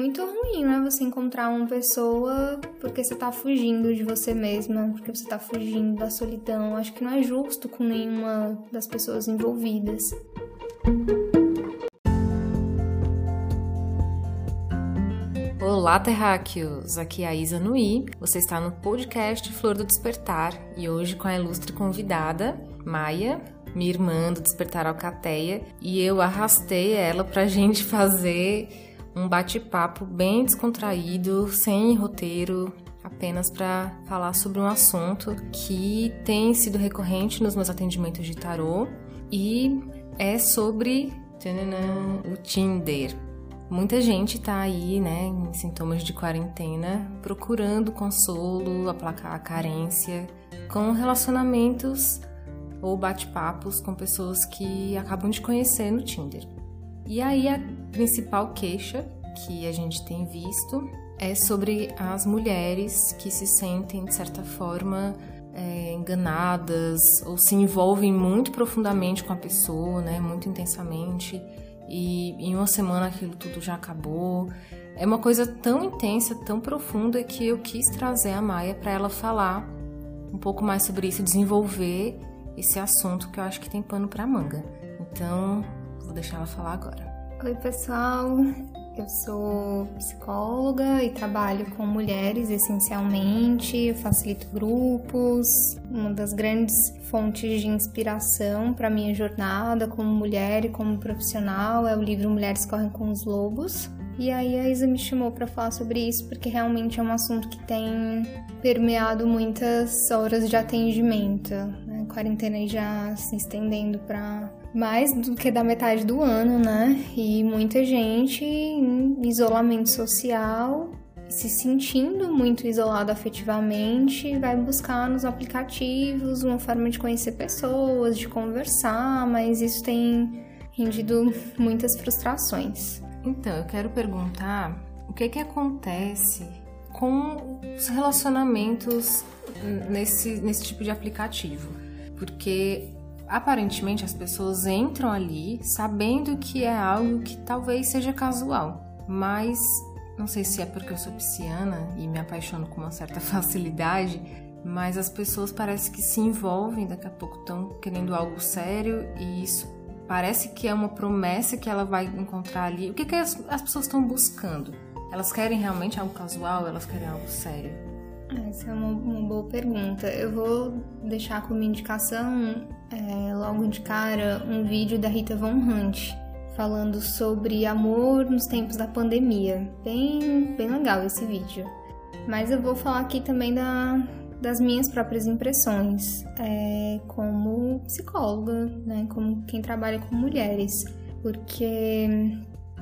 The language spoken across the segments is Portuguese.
muito ruim, né? Você encontrar uma pessoa porque você tá fugindo de você mesma, porque você tá fugindo da solidão. Acho que não é justo com nenhuma das pessoas envolvidas. Olá, terráqueos! Aqui é a Isa Nui. Você está no podcast Flor do Despertar e hoje com a ilustre convidada, Maia, minha irmã do Despertar Alcateia, e eu arrastei ela pra gente fazer um bate-papo bem descontraído, sem roteiro, apenas para falar sobre um assunto que tem sido recorrente nos meus atendimentos de tarô e é sobre tchananã, o Tinder. Muita gente está aí, né, em sintomas de quarentena, procurando consolo, aplacar a carência com relacionamentos ou bate-papos com pessoas que acabam de conhecer no Tinder. E aí principal queixa que a gente tem visto é sobre as mulheres que se sentem, de certa forma, é, enganadas ou se envolvem muito profundamente com a pessoa, né, muito intensamente, e em uma semana aquilo tudo já acabou. É uma coisa tão intensa, tão profunda que eu quis trazer a Maia para ela falar um pouco mais sobre isso, desenvolver esse assunto que eu acho que tem pano para manga. Então, vou deixar ela falar agora. Oi, pessoal. Eu sou psicóloga e trabalho com mulheres essencialmente, facilito grupos. Uma das grandes fontes de inspiração para minha jornada como mulher e como profissional é o livro Mulheres Correm com os Lobos. E aí a Isa me chamou para falar sobre isso porque realmente é um assunto que tem permeado muitas horas de atendimento. Né? A quarentena já se estendendo para mais do que da metade do ano, né? E muita gente em isolamento social, se sentindo muito isolado afetivamente, vai buscar nos aplicativos uma forma de conhecer pessoas, de conversar, mas isso tem rendido muitas frustrações. Então, eu quero perguntar o que que acontece com os relacionamentos nesse, nesse tipo de aplicativo. Porque aparentemente as pessoas entram ali sabendo que é algo que talvez seja casual, mas não sei se é porque eu sou pisciana e me apaixono com uma certa facilidade, mas as pessoas parece que se envolvem, daqui a pouco estão querendo algo sério e isso parece que é uma promessa que ela vai encontrar ali. O que, que as, as pessoas estão buscando? Elas querem realmente algo casual? Elas querem algo sério? Essa é uma, uma boa pergunta. Eu vou deixar como indicação, é, logo de cara, um vídeo da Rita Von Hunt falando sobre amor nos tempos da pandemia. Bem, bem legal esse vídeo. Mas eu vou falar aqui também da, das minhas próprias impressões é, como psicóloga, né, como quem trabalha com mulheres, porque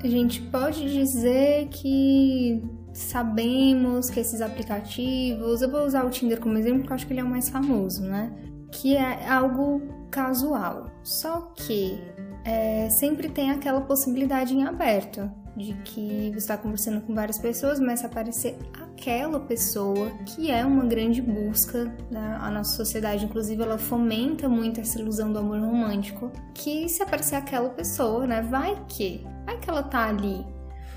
a gente pode dizer que sabemos que esses aplicativos, eu vou usar o Tinder como exemplo porque eu acho que ele é o mais famoso, né? Que é algo casual. Só que é, sempre tem aquela possibilidade em aberto de que você está conversando com várias pessoas, mas aparecer aquela pessoa que é uma grande busca, né? a nossa sociedade, inclusive, ela fomenta muito essa ilusão do amor romântico, que se aparecer aquela pessoa, né, vai que, vai que ela tá ali,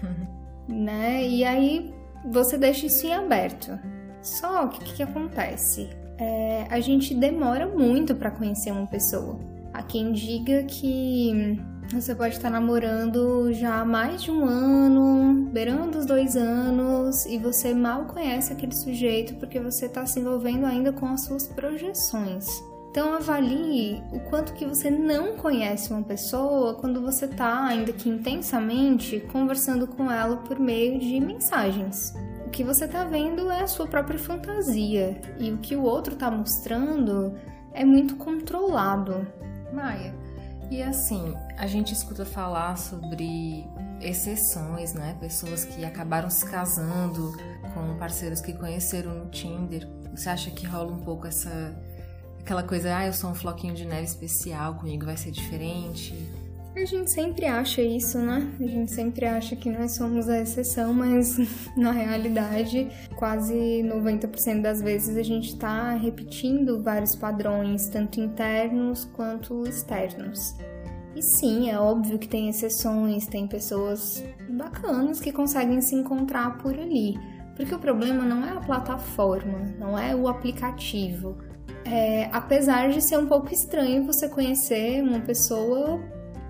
né? E aí você deixa isso em aberto. Só que o que, que, acontece? É, a gente demora muito para conhecer uma pessoa. Há quem diga que você pode estar namorando já há mais de um ano, beirando os dois anos, e você mal conhece aquele sujeito porque você está se envolvendo ainda com as suas projeções. Então avalie o quanto que você não conhece uma pessoa quando você está, ainda que intensamente, conversando com ela por meio de mensagens. O que você está vendo é a sua própria fantasia e o que o outro está mostrando é muito controlado. Maia, e assim, a gente escuta falar sobre exceções, né? Pessoas que acabaram se casando com parceiros que conheceram no Tinder. Você acha que rola um pouco essa aquela coisa, ah, eu sou um floquinho de neve especial, comigo vai ser diferente. A gente sempre acha isso, né? A gente sempre acha que nós somos a exceção, mas na realidade, quase 90% das vezes a gente está repetindo vários padrões, tanto internos quanto externos. E sim, é óbvio que tem exceções, tem pessoas bacanas que conseguem se encontrar por ali. Porque o problema não é a plataforma, não é o aplicativo. É, apesar de ser um pouco estranho você conhecer uma pessoa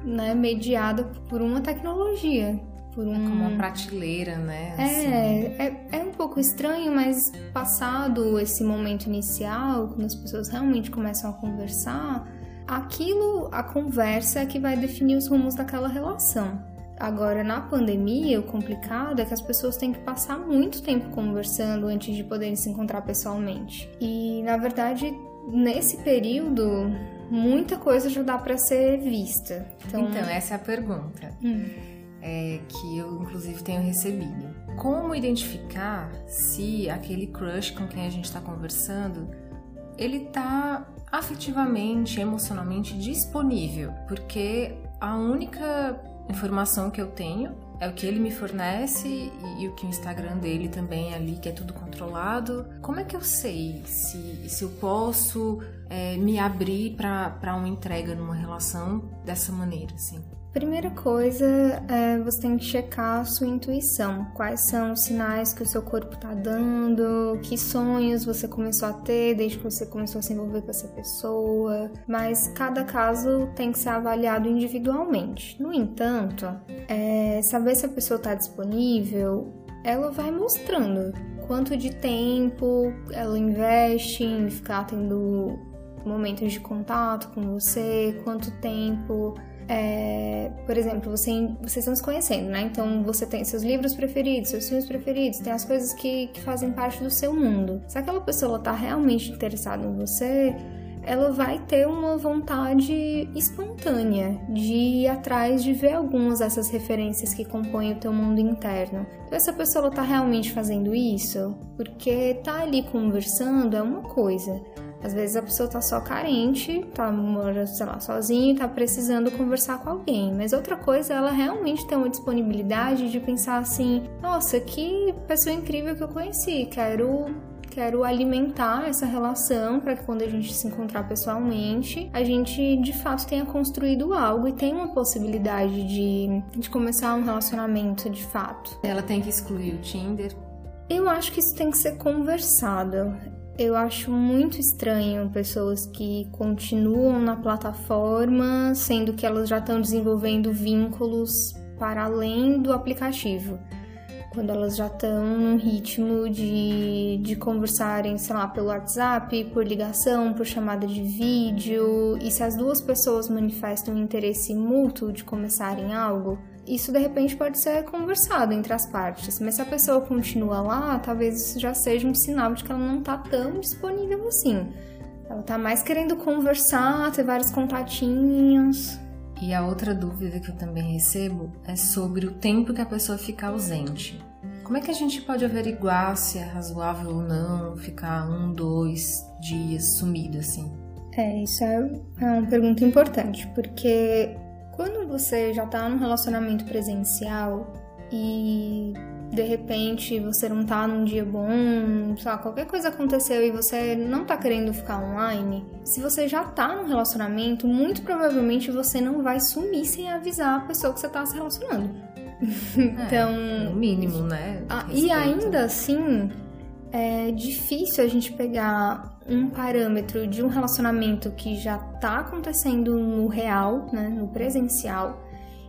né, mediada por uma tecnologia. Por um... É como uma prateleira, né? É, assim. É, é, é um pouco estranho, mas passado esse momento inicial, quando as pessoas realmente começam a conversar, aquilo, a conversa é que vai definir os rumos daquela relação. Agora, na pandemia, o complicado é que as pessoas têm que passar muito tempo conversando antes de poderem se encontrar pessoalmente. E, na verdade, nesse período, muita coisa já dá para ser vista. Então... então, essa é a pergunta. Hum. É, que eu, inclusive, tenho recebido. Como identificar se aquele crush com quem a gente está conversando ele está afetivamente, emocionalmente disponível? Porque a única informação que eu tenho é o que ele me fornece e, e, o que o Instagram dele também é ali, que é tudo controlado. Como é que eu sei se, se eu posso é, me abrir para uma entrega numa relação dessa maneira, assim? Primeira coisa é você tem que checar a sua intuição. Quais são os sinais que o seu corpo está dando, que sonhos você começou a ter desde que você começou a se envolver com essa pessoa. Mas cada caso tem que ser avaliado individualmente. No entanto, é, saber se a pessoa está disponível, ela vai mostrando quanto de tempo ela investe em ficar tendo momentos de contato com você, quanto tempo é, por exemplo, você, vocês estão se conhecendo, né? Então você tem seus livros preferidos, seus filmes preferidos, tem as coisas que, que fazem parte do seu mundo. Se aquela pessoa está realmente interessada em você, ela vai ter uma vontade espontânea de ir atrás de ver algumas dessas referências que compõem o teu mundo interno. Então, essa pessoa está realmente fazendo isso? Porque tá ali conversando é uma coisa. Às vezes a pessoa tá só carente, tá morando, sei lá, sozinha e tá precisando conversar com alguém. Mas outra coisa, ela realmente tem uma disponibilidade de pensar assim: nossa, que pessoa incrível que eu conheci, quero quero alimentar essa relação para que quando a gente se encontrar pessoalmente, a gente de fato tenha construído algo e tenha uma possibilidade de, de começar um relacionamento de fato. Ela tem que excluir o Tinder? Eu acho que isso tem que ser conversado. Eu acho muito estranho pessoas que continuam na plataforma, sendo que elas já estão desenvolvendo vínculos para além do aplicativo. Quando elas já estão num ritmo de, de conversarem, sei lá, pelo WhatsApp, por ligação, por chamada de vídeo, e se as duas pessoas manifestam interesse mútuo de começarem algo, isso de repente pode ser conversado entre as partes, mas se a pessoa continua lá, talvez isso já seja um sinal de que ela não está tão disponível assim. Ela está mais querendo conversar, ter vários contatinhos. E a outra dúvida que eu também recebo é sobre o tempo que a pessoa fica ausente. Como é que a gente pode averiguar se é razoável ou não ficar um, dois dias sumido assim? É, isso é uma pergunta importante, porque quando você já tá num relacionamento presencial e de repente você não tá num dia bom, sei lá, qualquer coisa aconteceu e você não tá querendo ficar online, se você já tá num relacionamento, muito provavelmente você não vai sumir sem avisar a pessoa que você tá se relacionando. então. É, no mínimo, né? Ah, e ainda assim, é difícil a gente pegar um parâmetro de um relacionamento que já tá acontecendo no real, né, no presencial,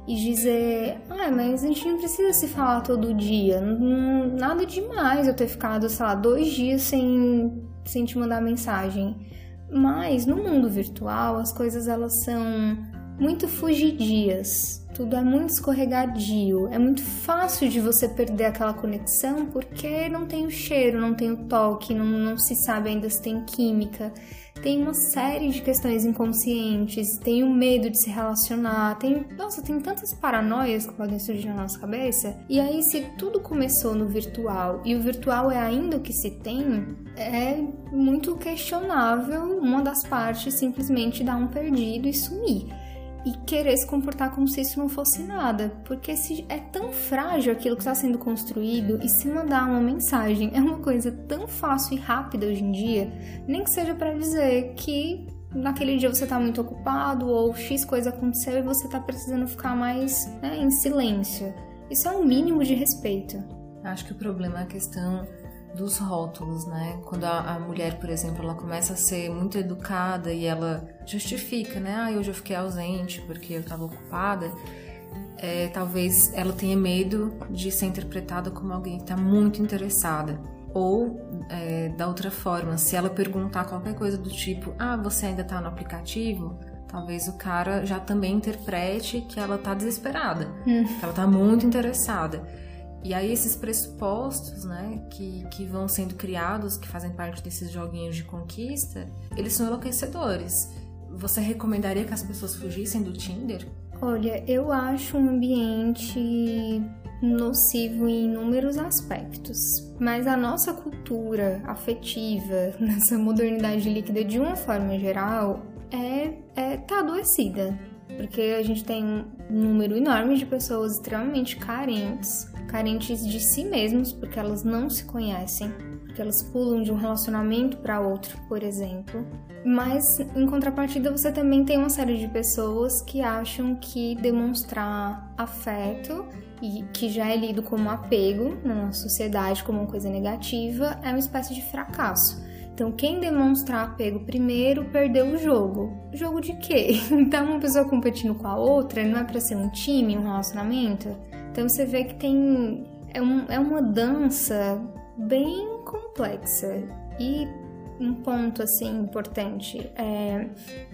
e dizer, ah, mas a gente não precisa se falar todo dia, nada demais eu ter ficado, sei lá, dois dias sem, sem te mandar mensagem. Mas no mundo virtual as coisas elas são muito fugidias, tudo é muito escorregadio, é muito fácil de você perder aquela conexão porque não tem o cheiro, não tem o toque, não, não se sabe ainda se tem química. Tem uma série de questões inconscientes, tem o medo de se relacionar, tem. Nossa, tem tantas paranoias que podem surgir na nossa cabeça. E aí, se tudo começou no virtual e o virtual é ainda o que se tem, é muito questionável uma das partes simplesmente dar um perdido e sumir e querer se comportar como se isso não fosse nada, porque se é tão frágil aquilo que está sendo construído e se mandar uma mensagem é uma coisa tão fácil e rápida hoje em dia, nem que seja para dizer que naquele dia você tá muito ocupado ou X coisa aconteceu e você tá precisando ficar mais né, em silêncio. Isso é um mínimo de respeito. Acho que o problema é a questão dos rótulos, né? Quando a, a, mulher, por exemplo, ela começa a ser muito educada e ela justifica, né? Ah, hoje eu fiquei ausente porque eu estava ocupada. É, talvez ela tenha medo de ser interpretada como alguém que está muito interessada. Ou, é, da outra forma, se ela perguntar qualquer coisa do tipo, ah, você ainda está no aplicativo? Talvez o cara já também interprete que ela está desesperada, hum. que ela está muito interessada. E aí esses pressupostos, né, que, que vão sendo criados, que fazem parte desses joguinhos de conquista, eles são enlouquecedores. Você recomendaria que as pessoas fugissem do Tinder? Olha, eu acho um ambiente nocivo em inúmeros aspectos, mas a nossa cultura afetiva, nessa modernidade líquida de uma forma geral, é, é tá adoecida, porque a gente tem um número enorme de pessoas extremamente carentes carentes de si mesmos porque elas não se conhecem, porque elas pulam de um relacionamento para outro, por exemplo. Mas em contrapartida, você também tem uma série de pessoas que acham que demonstrar afeto e que já é lido como apego na sociedade como uma coisa negativa é uma espécie de fracasso. Então, quem demonstrar apego primeiro perdeu o jogo. Jogo de quê? Então, uma pessoa competindo com a outra não é para ser um time, um relacionamento? Então você vê que tem. É, um, é uma dança bem complexa. E um ponto assim importante é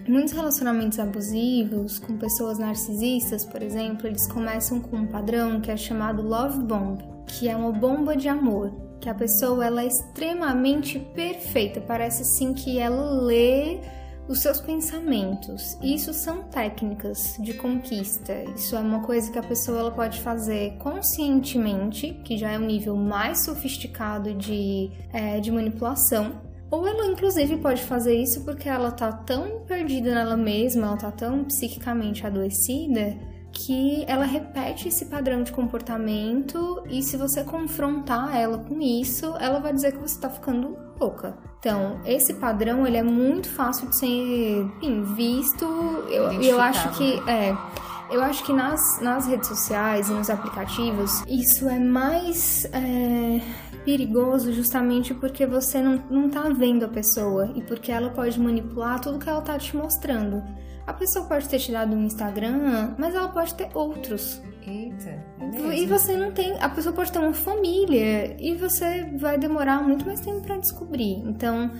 muitos relacionamentos abusivos com pessoas narcisistas, por exemplo, eles começam com um padrão que é chamado love bomb, que é uma bomba de amor, que a pessoa ela é extremamente perfeita, parece assim que ela lê os seus pensamentos. Isso são técnicas de conquista. Isso é uma coisa que a pessoa ela pode fazer conscientemente, que já é um nível mais sofisticado de, é, de manipulação. Ou ela, inclusive, pode fazer isso porque ela tá tão perdida nela mesma, ela tá tão psiquicamente adoecida que ela repete esse padrão de comportamento e se você confrontar ela com isso, ela vai dizer que você está ficando louca. Então, esse padrão ele é muito fácil de ser enfim, visto. Eu, eu acho que é, eu acho que nas, nas redes sociais e nos aplicativos isso é mais é, perigoso justamente porque você não, não tá vendo a pessoa e porque ela pode manipular tudo que ela tá te mostrando. A pessoa pode ter te dado um Instagram, mas ela pode ter outros. Eita. É e você não tem. A pessoa pode ter uma família e você vai demorar muito mais tempo para descobrir. Então,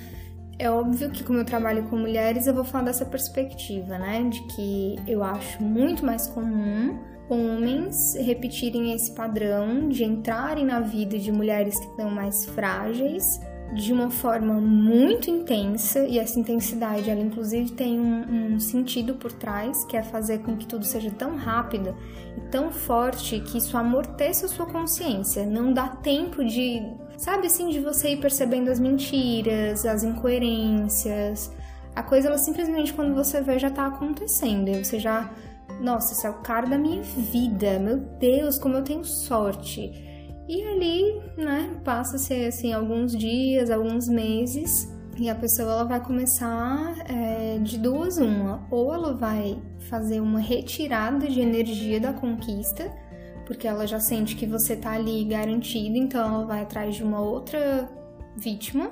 é óbvio que, como eu trabalho com mulheres, eu vou falar dessa perspectiva, né? De que eu acho muito mais comum homens repetirem esse padrão de entrarem na vida de mulheres que estão mais frágeis de uma forma muito intensa e essa intensidade ela inclusive tem um, um, sentido por trás que é fazer com que tudo seja tão rápido e tão forte que isso amorteça a sua consciência. Não dá tempo de sabe assim de você ir percebendo as mentiras as incoerências. A coisa ela simplesmente quando você vê já tá acontecendo. E você já nossa esse é o cara da minha vida. Meu Deus como eu tenho sorte e ali, né, passa-se assim alguns dias, alguns meses, e a pessoa ela vai começar é, de duas uma, ou ela vai fazer uma retirada de energia da conquista, porque ela já sente que você tá ali garantido, então ela vai atrás de uma outra vítima,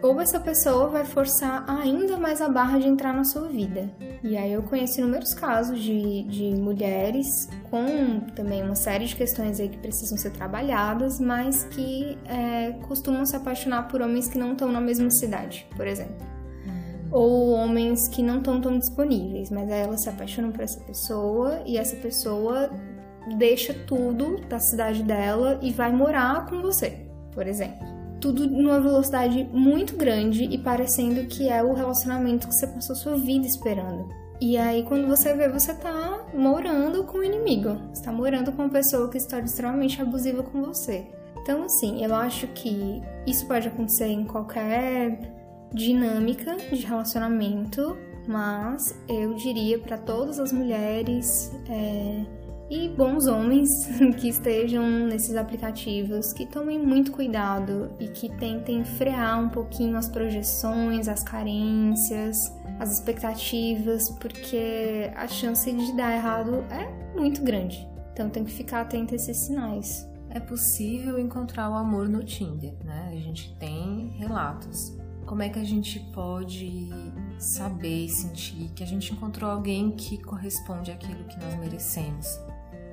ou essa pessoa vai forçar ainda mais a barra de entrar na sua vida. E aí eu conheço inúmeros casos de, de mulheres com também uma série de questões aí que precisam ser trabalhadas, mas que é, costumam se apaixonar por homens que não estão na mesma cidade, por exemplo. Ou homens que não estão tão disponíveis, mas aí elas se apaixonam por essa pessoa e essa pessoa deixa tudo da cidade dela e vai morar com você, por exemplo tudo numa velocidade muito grande e parecendo que é o relacionamento que você passou sua vida esperando. E aí, quando você vê, você tá morando com o inimigo. Você tá morando com uma pessoa que está extremamente abusiva com você. Então, assim, eu acho que isso pode acontecer em qualquer dinâmica de relacionamento, mas eu diria para todas as mulheres é, e bons homens que estejam nesses aplicativos, que tomem muito cuidado e que tentem frear um pouquinho as projeções, as carências, as expectativas, porque a chance de dar errado é muito grande. Então tem que ficar atento a esses sinais. É possível encontrar o amor no Tinder, né? A gente tem relatos. Como é que a gente pode saber e sentir que a gente encontrou alguém que corresponde àquilo que nós merecemos?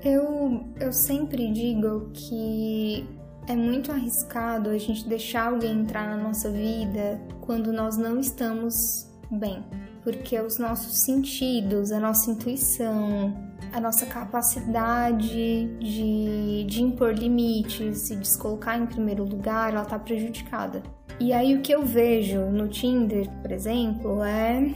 Eu, eu sempre digo que é muito arriscado a gente deixar alguém entrar na nossa vida quando nós não estamos bem, porque os nossos sentidos, a nossa intuição, a nossa capacidade de, de impor limites e de se colocar em primeiro lugar, ela está prejudicada. E aí o que eu vejo no Tinder, por exemplo, é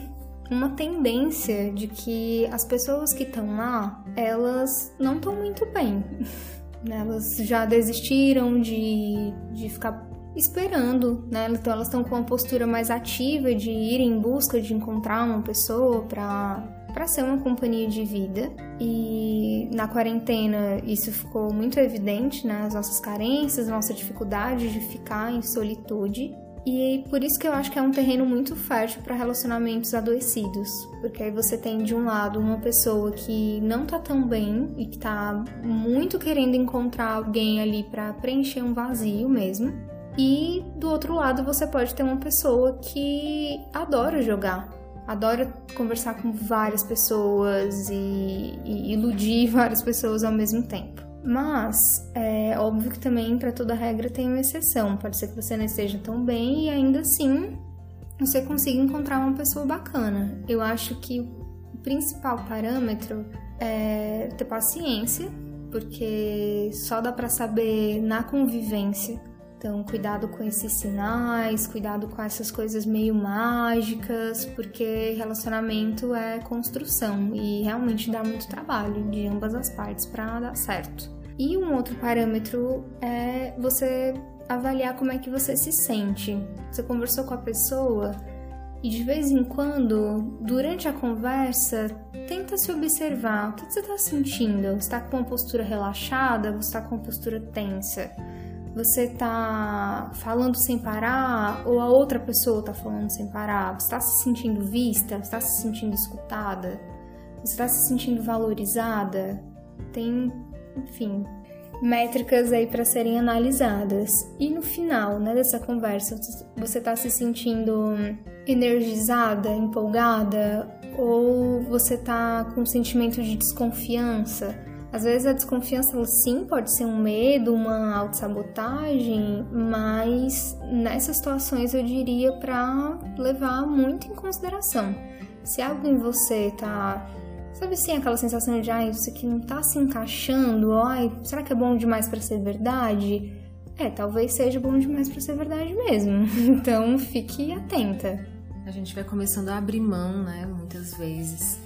uma tendência de que as pessoas que estão lá, elas não estão muito bem. Elas já desistiram de, de ficar esperando, né? Então elas estão com uma postura mais ativa de ir em busca de encontrar uma pessoa para para ser uma companhia de vida. E na quarentena isso ficou muito evidente, né? As nossas carências, nossa dificuldade de ficar em solitude. E por isso que eu acho que é um terreno muito fértil para relacionamentos adoecidos, porque aí você tem de um lado uma pessoa que não tá tão bem e que tá muito querendo encontrar alguém ali para preencher um vazio mesmo. E do outro lado você pode ter uma pessoa que adora jogar, adora conversar com várias pessoas e, e iludir várias pessoas ao mesmo tempo. Mas é óbvio que também para toda regra tem uma exceção. Pode ser que você não esteja tão bem e ainda assim você consiga encontrar uma pessoa bacana. Eu acho que o principal parâmetro é ter paciência, porque só dá para saber na convivência então, cuidado com esses sinais, cuidado com essas coisas meio mágicas, porque relacionamento é construção e realmente dá muito trabalho de ambas as partes para dar certo. E um outro parâmetro é você avaliar como é que você se sente. Você conversou com a pessoa e de vez em quando, durante a conversa, tenta se observar. O que você está sentindo? Você está com uma postura relaxada? Você está com uma postura tensa? Você tá falando sem parar ou a outra pessoa tá falando sem parar? Você está se sentindo vista? Você está se sentindo escutada? Você está se sentindo valorizada? Tem, enfim, métricas aí para serem analisadas. E no final, né, dessa conversa, você está se sentindo energizada, empolgada ou você está com um sentimento de desconfiança? Às vezes a desconfiança, sim, pode ser um medo, uma autossabotagem, mas nessas situações eu diria para levar muito em consideração. Se algo em você tá. Sabe assim, aquela sensação de, ai, isso aqui não tá se encaixando, ai, será que é bom demais para ser verdade? É, talvez seja bom demais para ser verdade mesmo. Então fique atenta. A gente vai começando a abrir mão, né, muitas vezes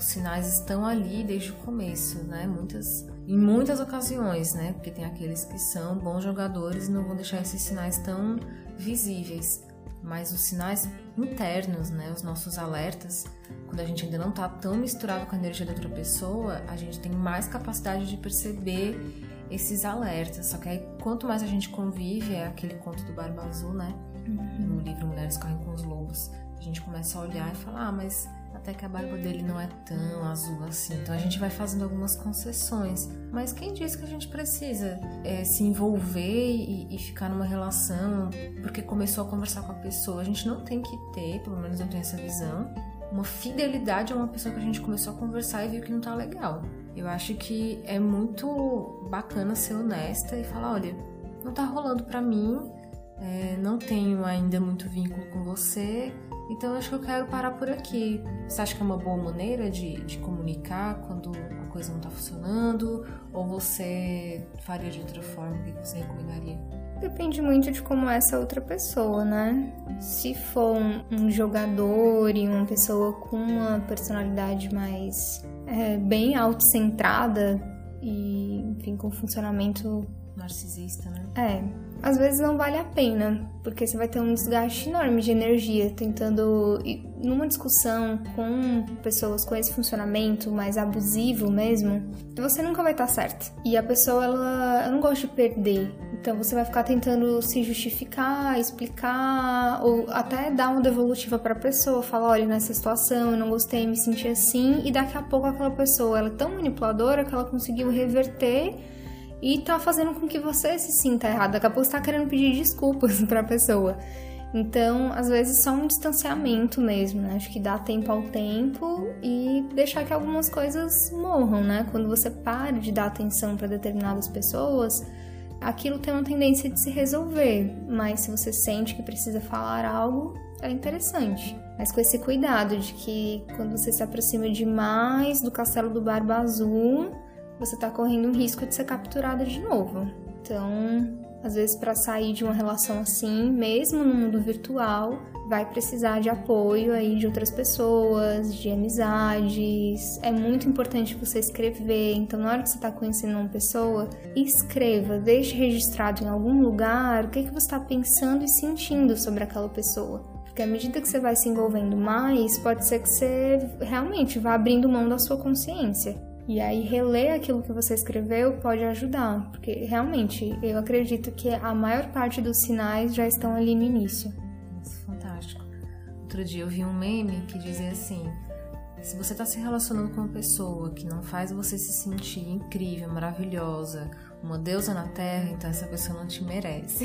os sinais estão ali desde o começo, né? Muitas, em muitas ocasiões, né? Porque tem aqueles que são bons jogadores e não vão deixar esses sinais tão visíveis. Mas os sinais internos, né? Os nossos alertas, quando a gente ainda não está tão misturado com a energia da outra pessoa, a gente tem mais capacidade de perceber esses alertas. Só que aí, quanto mais a gente convive, é aquele conto do Barba Azul, né? Uhum. No livro Mulheres Correm com os Lobos. A gente começa a olhar e falar, ah, mas até que a barba dele não é tão azul assim. Então a gente vai fazendo algumas concessões. Mas quem diz que a gente precisa é, se envolver e, e, ficar numa relação porque começou a conversar com a pessoa? A gente não tem que ter, pelo menos eu tenho essa visão, uma fidelidade a uma pessoa que a gente começou a conversar e viu que não tá legal. Eu acho que é muito bacana ser honesta e falar: olha, não tá rolando para mim, é, não tenho ainda muito vínculo com você então acho que eu quero parar por aqui. Você acha que é uma boa maneira de, de comunicar quando a coisa não está funcionando? Ou você faria de outra forma? O que você recomendaria? Depende muito de como é essa outra pessoa, né? Se for um, um jogador e uma pessoa com uma personalidade mais é, bem autocentrada e, enfim, com funcionamento narcisista, né? É, às vezes não vale a pena, porque você vai ter um desgaste enorme de energia tentando numa discussão com pessoas com esse funcionamento mais abusivo mesmo, você nunca vai estar certo. E a pessoa ela, ela não gosta de perder. Então você vai ficar tentando se justificar, explicar ou até dar uma devolutiva para a pessoa, falar, olha, nessa situação eu não gostei, me senti assim, e daqui a pouco aquela pessoa ela é tão manipuladora que ela conseguiu reverter e tá fazendo com que você se sinta errado. Daqui a pouco você tá querendo pedir desculpas pra pessoa. Então, às vezes, só um distanciamento mesmo, né? Acho que dá tempo ao tempo e deixar que algumas coisas morram, né? Quando você para de dar atenção para determinadas pessoas, aquilo tem uma tendência de se resolver. Mas se você sente que precisa falar algo, é interessante. Mas com esse cuidado de que quando você se aproxima demais do castelo do Barba Azul, você está correndo um risco de ser capturada de novo. Então, às vezes, para sair de uma relação assim, mesmo no mundo virtual, vai precisar de apoio aí de outras pessoas, de amizades. É muito importante você escrever. Então, na hora que você está conhecendo uma pessoa, escreva, deixe registrado em algum lugar o que, que você está pensando e sentindo sobre aquela pessoa. Porque à medida que você vai se envolvendo mais, pode ser que você realmente vá abrindo mão da sua consciência. E aí reler aquilo que você escreveu pode ajudar, porque realmente eu acredito que a maior parte dos sinais já estão ali no início. Nossa, fantástico. Outro dia eu vi um meme que dizia assim: se você está se relacionando com uma pessoa que não faz você se sentir incrível, maravilhosa, uma deusa na Terra, então essa pessoa não te merece.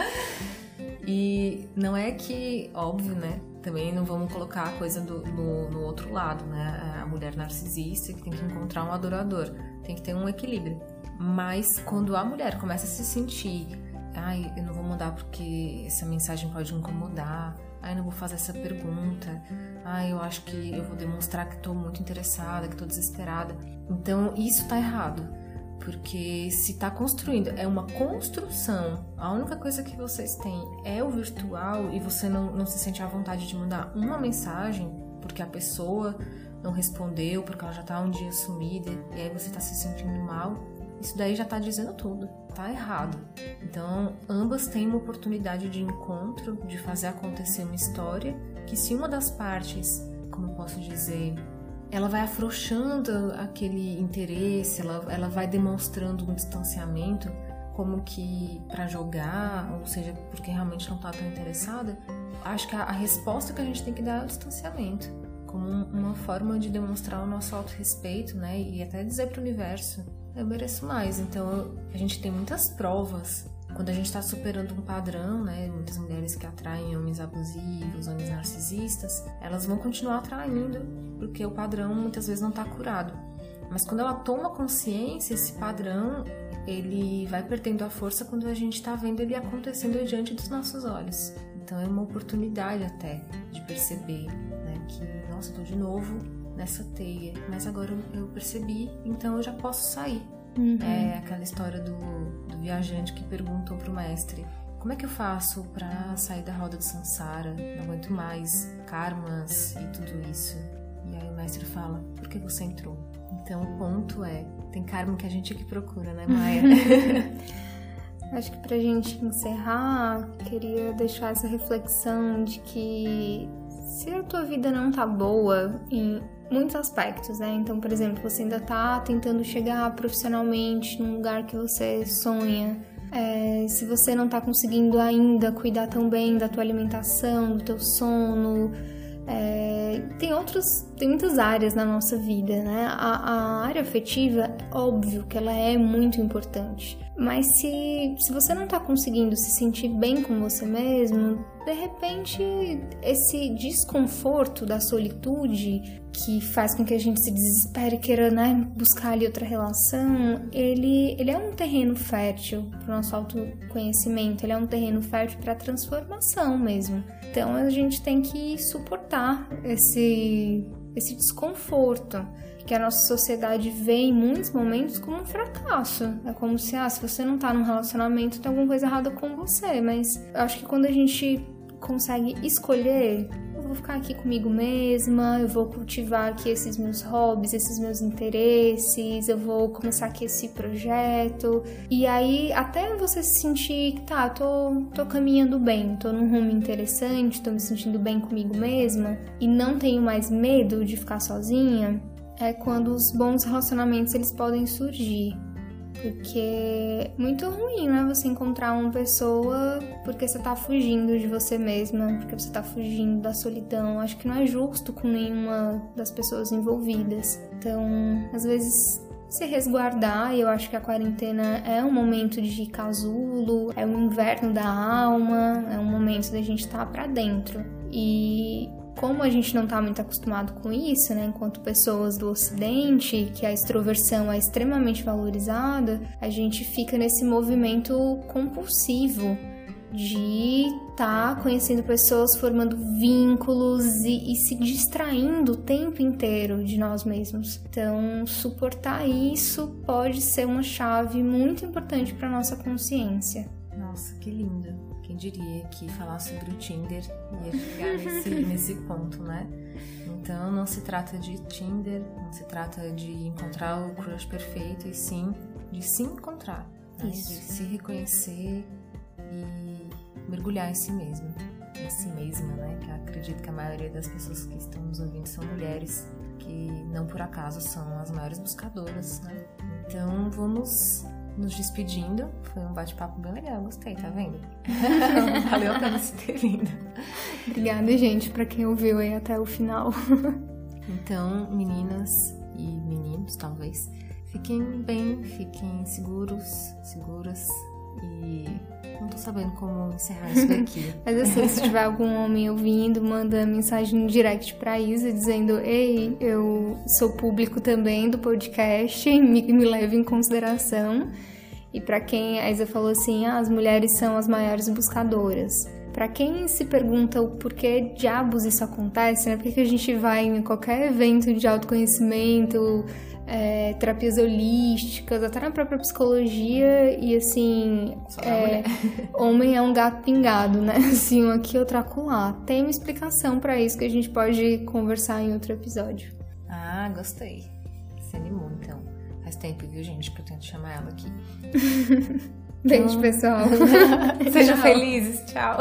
e não é que, óbvio, né? Também não vamos colocar a coisa do, no, no, outro lado, né? A mulher narcisista que tem que encontrar um adorador. Tem que ter um equilíbrio. Mas quando a mulher começa a se sentir, ai, eu não vou mudar porque essa mensagem pode incomodar, ai, não vou fazer essa pergunta, ai, eu acho que eu vou demonstrar que estou muito interessada, que estou desesperada. Então, isso tá errado. Porque se está construindo, é uma construção. A única coisa que vocês têm é o virtual e você não, não se sente à vontade de mandar uma mensagem porque a pessoa não respondeu, porque ela já está um dia sumida e aí você está se sentindo mal. Isso daí já está dizendo tudo, tá errado. Então, ambas têm uma oportunidade de encontro, de fazer acontecer uma história que se uma das partes, como posso dizer, ela vai afrouxando aquele interesse, ela, ela vai demonstrando um distanciamento, como que para jogar, ou seja, porque realmente não está tão interessada. Acho que a, a, resposta que a gente tem que dar é o distanciamento, como um, uma forma de demonstrar o nosso autorrespeito, né? E até dizer para o universo: eu mereço mais. Então a gente tem muitas provas quando a gente está superando um padrão, né, muitas mulheres que atraem homens abusivos, homens narcisistas, elas vão continuar atraindo porque o padrão muitas vezes não está curado. Mas quando ela toma consciência, esse padrão ele vai perdendo a força quando a gente está vendo ele acontecendo diante dos nossos olhos. Então é uma oportunidade até de perceber né, que, nossa, estou de novo nessa teia, mas agora eu percebi, então eu já posso sair. Uhum. É aquela história do, do viajante que perguntou para o mestre: como é que eu faço para sair da roda do samsara? Não aguento mais karmas e tudo isso. E aí o mestre fala: por que você entrou? Então o ponto é: tem karma que a gente é que procura, né, Maia? Acho que pra gente encerrar, queria deixar essa reflexão de que se a tua vida não tá boa em muitos aspectos, né? Então, por exemplo, você ainda tá tentando chegar profissionalmente num lugar que você sonha. É, se você não tá conseguindo ainda cuidar tão bem da tua alimentação, do teu sono, é, tem outros, tem muitas áreas na nossa vida, né? A, a área afetiva, óbvio que ela é muito importante. Mas se, se você não está conseguindo se sentir bem com você mesmo, de repente esse desconforto da solitude que faz com que a gente se desespere queira né, buscar ali outra relação, ele, ele é um terreno fértil para o nosso autoconhecimento, ele é um terreno fértil para transformação mesmo. Então a gente tem que suportar esse, esse desconforto que a nossa sociedade vê em muitos momentos como um fracasso. É como se, ah, se você não tá num relacionamento, tem alguma coisa errada com você. Mas eu acho que quando a gente consegue escolher, vou ficar aqui comigo mesma, eu vou cultivar aqui esses meus hobbies, esses meus interesses, eu vou começar aqui esse projeto. E aí, até você se sentir que tá, tô, tô caminhando bem, tô num rumo interessante, tô me sentindo bem comigo mesma e não tenho mais medo de ficar sozinha, é quando os bons relacionamentos eles podem surgir. Porque é muito ruim, né? Você encontrar uma pessoa porque você tá fugindo de você mesma, porque você tá fugindo da solidão. Acho que não é justo com nenhuma das pessoas envolvidas. Então, às vezes se resguardar, eu acho que a quarentena é um momento de casulo, é um inverno da alma, é um momento da gente estar tá para dentro. E como a gente não está muito acostumado com isso, né, enquanto pessoas do Ocidente, que a extroversão é extremamente valorizada, a gente fica nesse movimento compulsivo de estar tá conhecendo pessoas, formando vínculos e, e, se distraindo o tempo inteiro de nós mesmos. Então, suportar isso pode ser uma chave muito importante para nossa consciência. Nossa, que linda. Diria que falar sobre o Tinder ia chegar nesse, nesse ponto, né? Então não se trata de Tinder, não se trata de encontrar o crush perfeito, e sim de se encontrar, né? de se reconhecer e mergulhar em si mesmo, em si mesma, né? Que acredito que a maioria das pessoas que estão nos ouvindo são mulheres que não por acaso são as maiores buscadoras, né? Então vamos nos despedindo. Foi um bate-papo bem legal, gostei, tá vendo? Valeu a pena se ter vindo. Obrigada, gente, para quem ouviu aí até o final. então, meninas e meninos, talvez, fiquem bem, fiquem seguros, seguras e não tô sabendo como encerrar isso daqui. Mas assim, se tiver algum homem ouvindo, manda mensagem no direct pra Isa dizendo: Ei, eu sou público também do podcast, me, me leve em consideração. E para quem a Isa falou assim, ah, as mulheres são as maiores buscadoras. Para quem se pergunta o porquê diabos isso acontece, né? Por que a gente vai em qualquer evento de autoconhecimento, é, terapias holísticas, até na própria psicologia, e assim, é, homem é um gato pingado, né? Assim, um aqui, outro acolá. Tem uma explicação para isso que a gente pode conversar em outro episódio. Ah, gostei. Se animou, então. Faz tempo, viu, gente, que eu tento chamar ela aqui. Beijo, pessoal. Sejam felizes. Tchau.